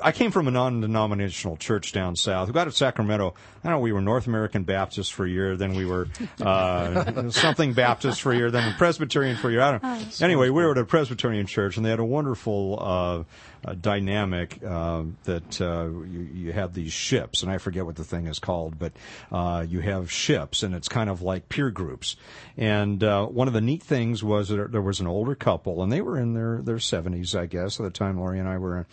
I came from a non-denominational church down south. We got to Sacramento. I don't know. We were North American Baptist for a year, then we were uh, something Baptist for a year, then Presbyterian for a year. I don't. anyway, we were at a Presbyterian church, and they had a wonderful. Uh, uh, dynamic uh, that uh, you, you have these ships, and I forget what the thing is called, but uh, you have ships, and it's kind of like peer groups. And uh, one of the neat things was that there was an older couple, and they were in their their seventies, I guess, at the time Laurie and I were in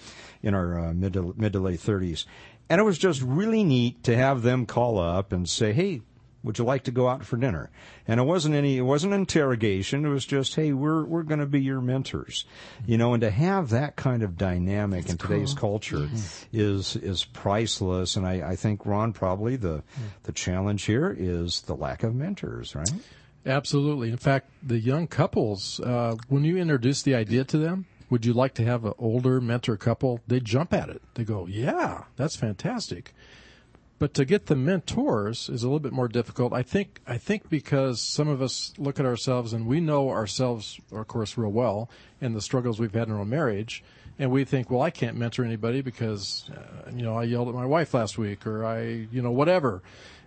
our uh, mid to, mid to late thirties, and it was just really neat to have them call up and say, "Hey." Would you like to go out for dinner? And it wasn't any, it wasn't interrogation. It was just, hey, we're we're going to be your mentors, you know. And to have that kind of dynamic in today's culture is is priceless. And I, I think Ron probably the the challenge here is the lack of mentors, right? Absolutely. In fact, the young couples, uh, when you introduce the idea to them, would you like to have an older mentor couple? They jump at it. They go, "Yeah, that's fantastic." But to get the mentors is a little bit more difficult. I think. I think because some of us look at ourselves and we know ourselves, of course, real well, and the struggles we've had in our marriage, and we think, "Well, I can't mentor anybody because, uh, you know, I yelled at my wife last week, or I, you know, whatever."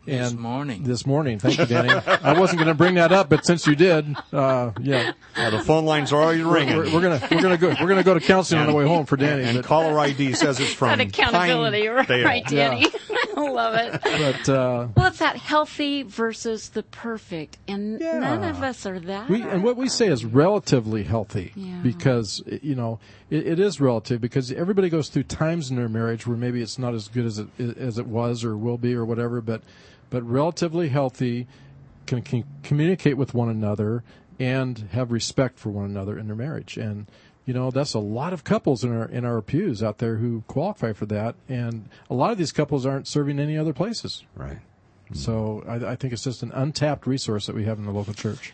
This morning. This morning. Thank you, Danny. I wasn't going to bring that up, but since you did, uh, yeah, Uh, the phone lines are already ringing. we're, we're gonna we're gonna go we're gonna go to counseling on the way home for Danny. and but, caller ID says it's from That accountability, Pinedale. right, Danny? I love it. but uh, Well, it's that healthy versus the perfect, and Yeah. none of us are that. we and what we say is relatively healthy Yeah. because you know it, it is relative because everybody goes through times in their marriage where maybe it's not as good as it as it was or will be or whatever, but but relatively healthy can, can communicate with one another and have respect for one another in their marriage and. You know, that's a lot of couples in our in our pews out there who qualify for that, and a lot of these couples aren't serving any other places. Right. So I, I think it's just an untapped resource that we have in the local church.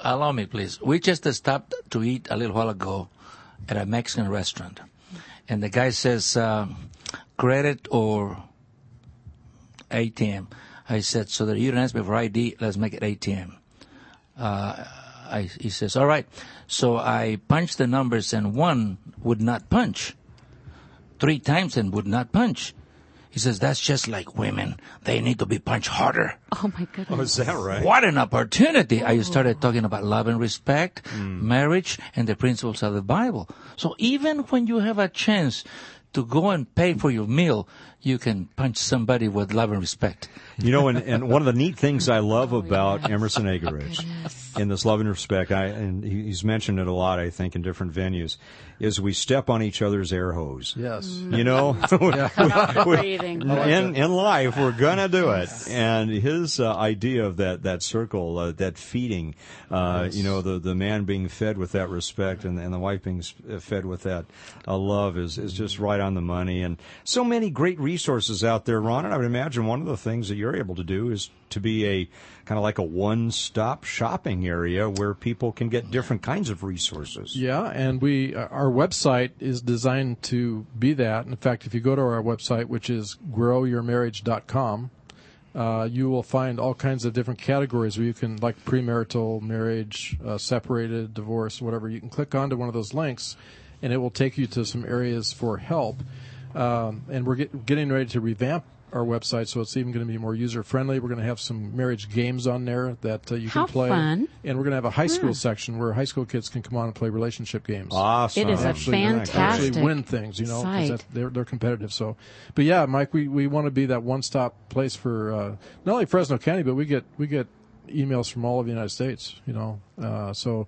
Allow me, please. We just stopped to eat a little while ago at a Mexican restaurant. And the guy says, uh, credit or ATM. I said, so that you don't ask me for ID, let's make it ATM. Uh, I, he says, all right. So I punched the numbers and one would not punch. Three times and would not punch. He says, that's just like women. They need to be punched harder. oh my goodness! Oh, is that right? What an opportunity. I started talking about love and respect, marriage, and the principles of the Bible. So even when you have a chance to go and pay for your meal, you can punch somebody with love and respect. You know, and, and one of the neat things I love about Emerson Eggerichs in this love and respect, I, and he's mentioned it a lot, I think, in different venues, is we step on each other's air hose. Yes. You know, Breathing. in in life we're gonna do it, and his uh, idea of that that circle, uh, that feeding, uh, you know, the the man being fed with that respect, and and the wife being uh, fed with that uh, love is is just right on the money, and so many great resources out there, Ron. And I would imagine one of the things that you're able to do is to be a kind of like a one stop shopping area where people can get different kinds of resources. Yeah, and we our website is designed to be that. In fact, if you go to our website, which is growyourmarriage.com, uh, you will find all kinds of different categories where you can, like premarital, marriage, uh, separated, divorce, whatever. You can click onto one of those links, and it will take you to some areas for help. Um, and we're get, getting ready to revamp our website, so it's even going to be more user friendly. We're going to have some marriage games on there that uh, you How can play, fun. and we're going to have a high school section where high school kids can come on and play relationship games Awesome. It is a actually, fantastic actually win things, you know, 'cause site. that, they're they're competitive. So, but yeah, Mike, we, we want to be that one stop place for uh, not only Fresno County, but we get we get emails from all of the United States, you know. Uh, so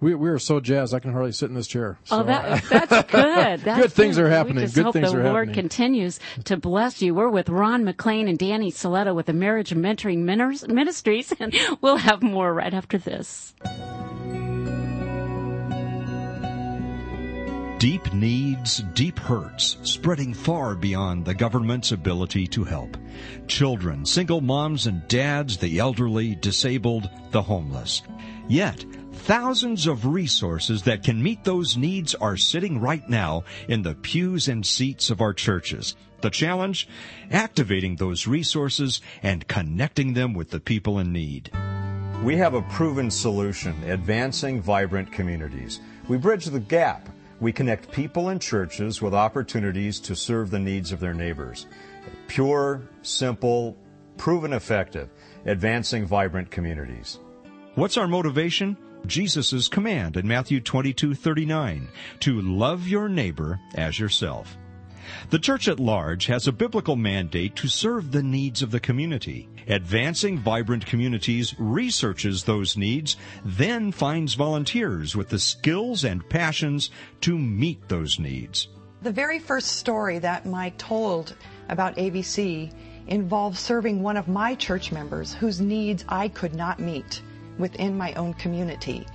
we we are so jazzed, I can hardly sit in this chair. Oh, so, Oh, that, that's good. That's Good things are happening. We just Good hope things the are Lord happening. continues to bless you. We're with Ron McLain and Danny Sotelo with the Marriage and Mentoring Ministries, and we'll have more right after this. Deep needs, deep hurts, spreading far beyond the government's ability to help. Children, single moms and dads, the elderly, disabled, the homeless. Yet, thousands of resources that can meet those needs are sitting right now in the pews and seats of our churches. The challenge? Activating those resources and connecting them with the people in need. We have a proven solution, advancing vibrant communities. We bridge the gap. We connect people and churches with opportunities to serve the needs of their neighbors. Pure, simple, proven effective, advancing vibrant communities. What's our motivation? Jesus' command in Matthew 22:39 to love your neighbor as yourself. The church at large has a biblical mandate to serve the needs of the community. Advancing Vibrant Communities researches those needs, then finds volunteers with the skills and passions to meet those needs. The very first story that Mike told about AVC involved serving one of my church members whose needs I could not meet within my own community.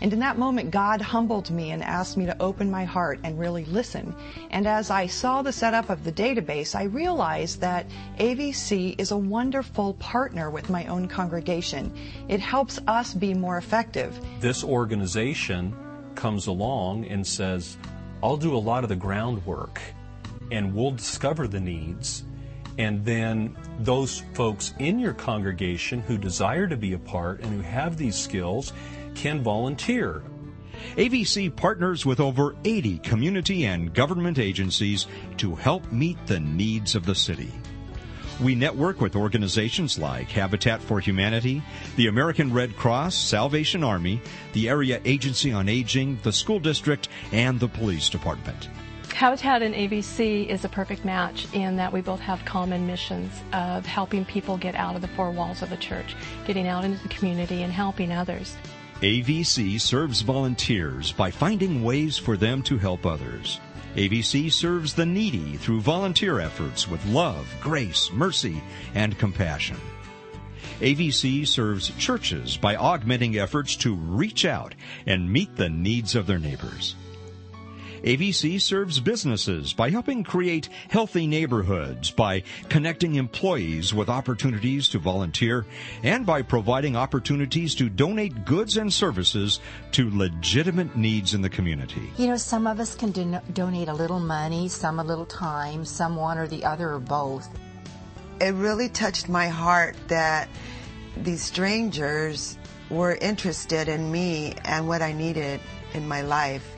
And in that moment, God humbled me and asked me to open my heart and really listen. And as I saw the setup of the database, I realized that AVC is a wonderful partner with my own congregation. It helps us be more effective. this organization comes along and says, I'll do a lot of the groundwork and we'll discover the needs. And then those folks in your congregation who desire to be a part and who have these skills can volunteer. AVC partners with over 80 community and government agencies to help meet the needs of the city. We network with organizations like Habitat for Humanity, the American Red Cross, Salvation Army, the Area Agency on Aging, the school district, and the police department. Habitat and AVC is a perfect match in that we both have common missions of helping people get out of the four walls of the church, getting out into the community and helping others. AVC serves volunteers by finding ways for them to help others. AVC serves the needy through volunteer efforts with love, grace, mercy, and compassion. AVC serves churches by augmenting efforts to reach out and meet the needs of their neighbors. AVC serves businesses by helping create healthy neighborhoods, by connecting employees with opportunities to volunteer, and by providing opportunities to donate goods and services to legitimate needs in the community. You know, some of us can don- donate a little money, some a little time, some one or the other or both. It really touched my heart that these strangers were interested in me and what I needed in my life.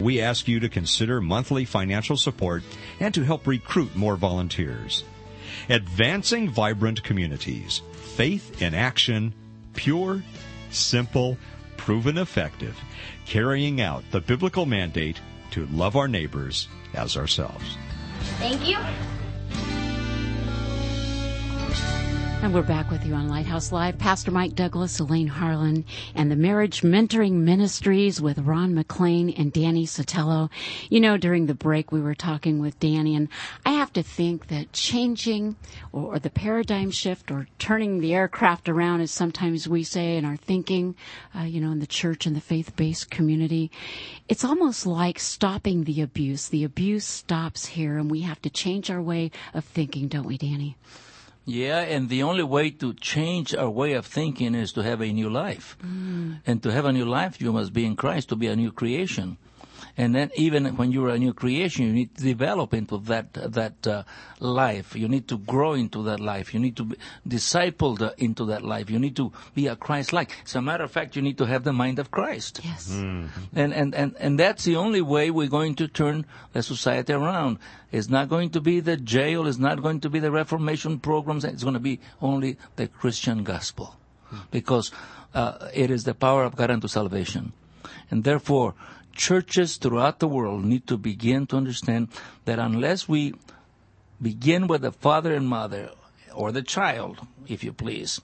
We ask you to consider monthly financial support and to help recruit more volunteers. Advancing vibrant communities. Faith in action. Pure, simple, proven effective. Carrying out the biblical mandate to love our neighbors as ourselves. Thank you. And we're back with you on Lighthouse Live. Pastor Mike Douglas, Elaine Harlan, and the Marriage Mentoring Ministries with Ron McLain and Danny Sotelo. You know, during the break, we were talking with Danny, and I have to think that changing or, or the paradigm shift or turning the aircraft around, as sometimes we say in our thinking, uh, you know, in the church and the faith based community, it's almost like stopping the abuse. The abuse stops here, and we have to change our way of thinking, don't we, Danny? Yeah, and the only way to change our way of thinking is to have a new life. Mm. And to have a new life, you must be in Christ to be a new creation. And then even when you're a new creation, you need to develop into that that uh, life. You need to grow into that life. You need to be discipled uh, into that life. You need to be a Christ-like. As a matter of fact, you need to have the mind of Christ. Yes. And, and, and, and that's the only way we're going to turn the society around. It's not going to be the jail. It's not going to be the Reformation programs. It's going to be only the Christian gospel. Because uh, it is the power of God unto salvation. And therefore, churches throughout the world need to begin to understand that unless we begin with the father and mother, or the child, if you please.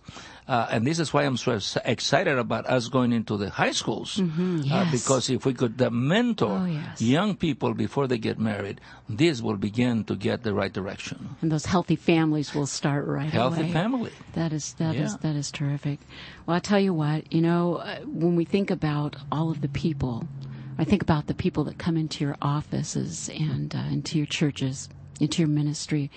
Uh, and this is why I'm so excited about us going into the high schools. Mhm, uh, because if we could uh, mentor Oh, yes. young people before they get married, this will begin to get the right direction. and those healthy families will start right Healthy away. family. That is that is Yeah. that is terrific. Well, I tell you what, you know, uh, when we think about all of the people, I think about the people that come into your offices and uh, into your churches, into your ministry,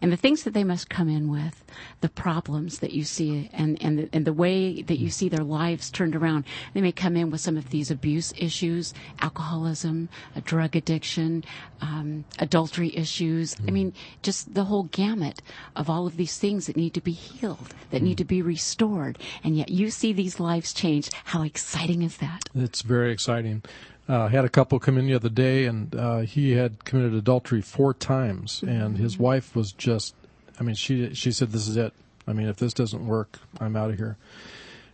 and the things that they must come in with, the problems that you see, and and the, and the way that you see their lives turned around. They may come in with some of these abuse issues, alcoholism, drug addiction, um, adultery issues. I mean, just the whole gamut of all of these things that need to be healed, that need to be restored, and yet you see these lives change. How exciting is that? It's very exciting. Uh, had a couple come in the other day, and uh, he had committed adultery four times, and his wife was just, I mean, she she said, "This is it. I mean, if this doesn't work, I'm out of here."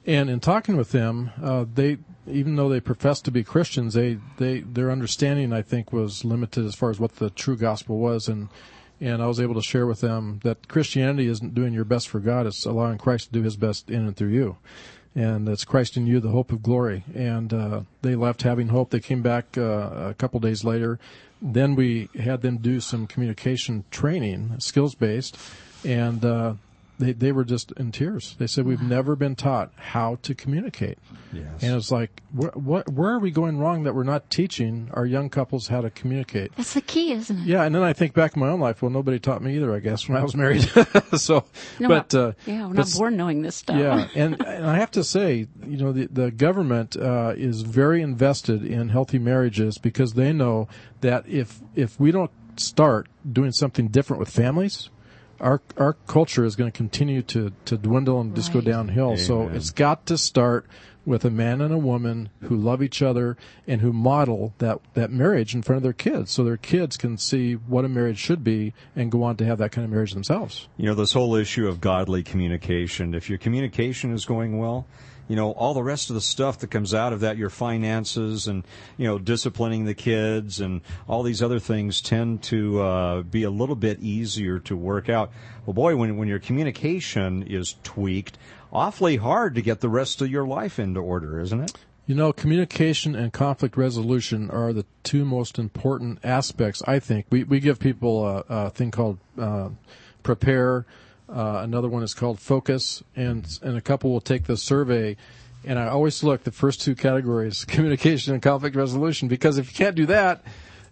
And in talking with them, uh, they, even though they profess to be Christians, they, they their understanding, I think, was limited as far as what the true gospel was, and and I was able to share with them that Christianity isn't doing your best for God; it's allowing Christ to do His best in and through you and it's Christ in you, the hope of glory. And uh, they left having hope. They came back uh, a couple days later. Then we had them do some communication training, skills based, and uh, they they were just in tears. They said, "We've never been taught how to communicate." Yes. And it's like, wh- what? Where are we going wrong that we're not teaching our young couples how to communicate? That's the key, isn't it? Yeah, and then I think back in my own life. Well, nobody taught me either. I guess when I was married. so, No, but uh, yeah, we're but not born knowing this stuff. Yeah, and, and I have to say, you know, the the government uh, is very invested in healthy marriages because they know that if if we don't start doing something different with families, our our culture is going to continue to to dwindle and just go Right. downhill. So it's got to start with a man and a woman who love each other and who model that that marriage in front of their kids, so their kids can see what a marriage should be and go on to have that kind of marriage themselves. You know, this whole issue of godly communication, if your communication is going well, you know, all the rest of the stuff that comes out of that, your finances and, you know, disciplining the kids and all these other things tend to uh, be a little bit easier to work out. Well, boy, when, when your communication is tweaked, awfully hard to get the rest of your life into order, isn't it? You know, communication and conflict resolution are the two most important aspects. I think we we give people a, a thing called uh, prepare. Uh, another one is called focus, and and a couple will take the survey. And I always look the first two categories: communication and conflict resolution, because if you can't do that,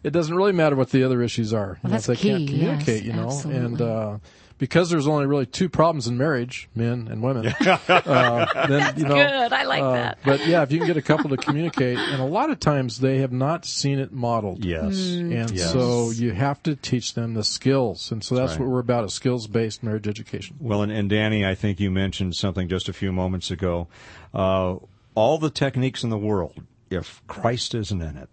it doesn't really matter what the other issues are. Well, You know, that's if they can't key, communicate, yes, you know, and absolutely. uh, because there's only really two problems in marriage, men and women. uh, then, you know, good. I like uh, that. But yeah, if you can get a couple to communicate, and a lot of times they have not seen it modeled. Yes. Mm. And Yes. so you have to teach them the skills. And so that's right. what we're about, a skills-based marriage education. Well, and, and Danny, I think you mentioned something just a few moments ago. Uh, all the techniques in the world, if Christ isn't in it,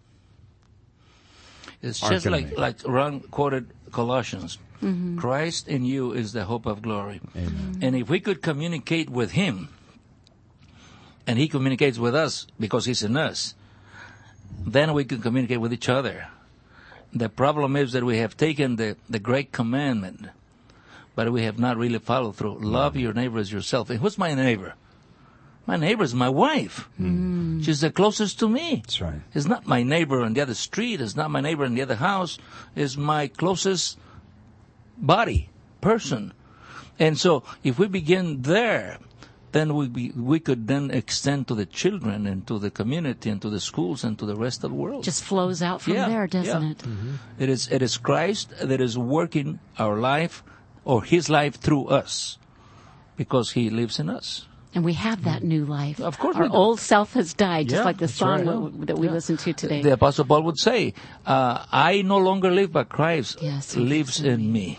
It's just like like Ron quoted Colossians. Mhm. Christ in you is the hope of glory. And if we could communicate with Him, and He communicates with us because He's in us, then we can communicate with each other. The problem is that we have taken the, the great commandment, but we have not really followed through. Love your neighbor as yourself. And who's my neighbor? My neighbor is my wife. She's the closest to me. That's right. It's not my neighbor on the other street. It's not my neighbor in the other house. It's my closest body, person. And so if we begin there, then we, be, we could then extend to the children and to the community and to the schools and to the rest of the world. Just flows out from Yeah, there, doesn't yeah. it? It is it is Christ that is working our life or his life through us because he lives in us. And we have that new life. Of course Our old self has died, just Yeah, like the song right. that we listened to today. The apostle Paul would say, uh, I no longer live but Christ Yes, lives in me.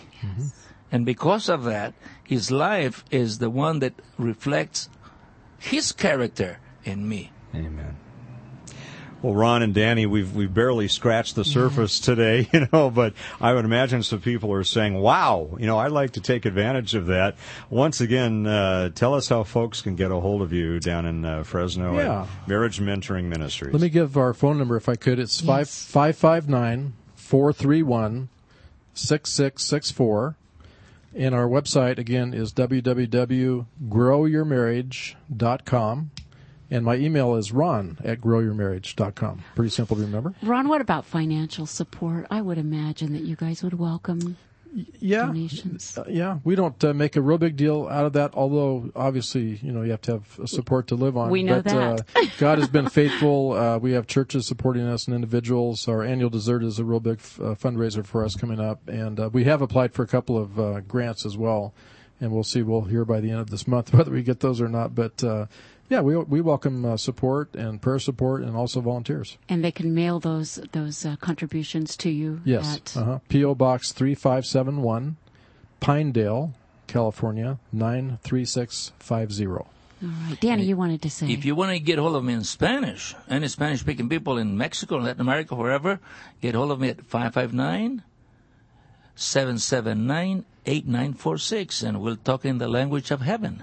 And because of that, his life is the one that reflects his character in me. Amen. Well, Ron and Danny, we've we've barely scratched the surface today, you know, but I would imagine some people are saying, "Wow, you know, I'd like to take advantage of that." Once again, uh, tell us how folks can get a hold of you down in uh, Fresno Yeah. at Marriage Mentoring Ministries. Let me give our phone number if I could. It's five Yes. five five nine four three one six six six four. And our website again is www.growyourmarriage.com. And my email is ron at growyourmarriage.com. Pretty simple to remember. Ron, what about financial support? I would imagine that you guys would welcome yeah. donations. Uh, yeah, we don't uh, make a real big deal out of that. Although obviously, you know, you have to have support to live on. We know but, that. Uh, God has been faithful. Uh, we have churches supporting us and individuals. Our annual dessert is a real big uh, fundraiser for us coming up, and uh, we have applied for a couple of uh, grants as well. And we'll see. We'll hear by the end of this month whether we get those or not. But uh, yeah, we we welcome uh, support and prayer support and also volunteers. And they can mail those those uh, contributions to you. Yes. At, Uh-huh. P.O. Box 3571, Pinedale, California, 93650. All right, Danny, you wanted to say. If you want to get hold of me in Spanish, any Spanish speaking people in Mexico, Latin America, wherever, get hold of me at 559 779 8946 and we'll talk in the language of heaven.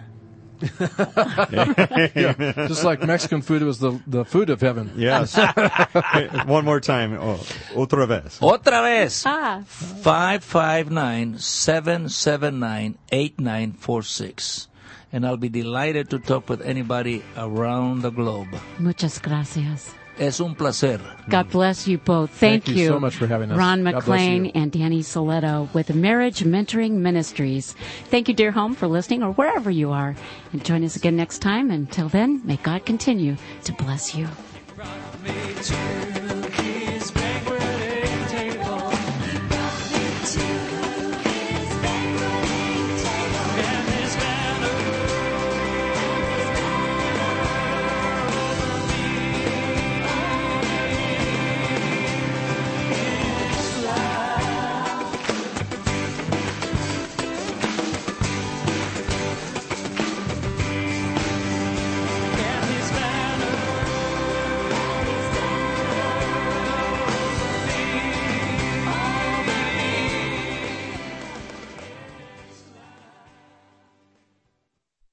yeah, just like Mexican food was the, the food of heaven. Yes. One more time. Oh, otra vez. Otra vez. Ah. 559-779-8946. And I'll be delighted to talk with anybody around the globe. Muchas gracias. Es un placer. God bless you both. Thank, Thank you so much for having us. Ron McLain and Danny Sotelo with Marriage Mentoring Ministries. Thank you, dear home, for listening or wherever you are. And join us again next time. Until then, may God continue to bless you. me to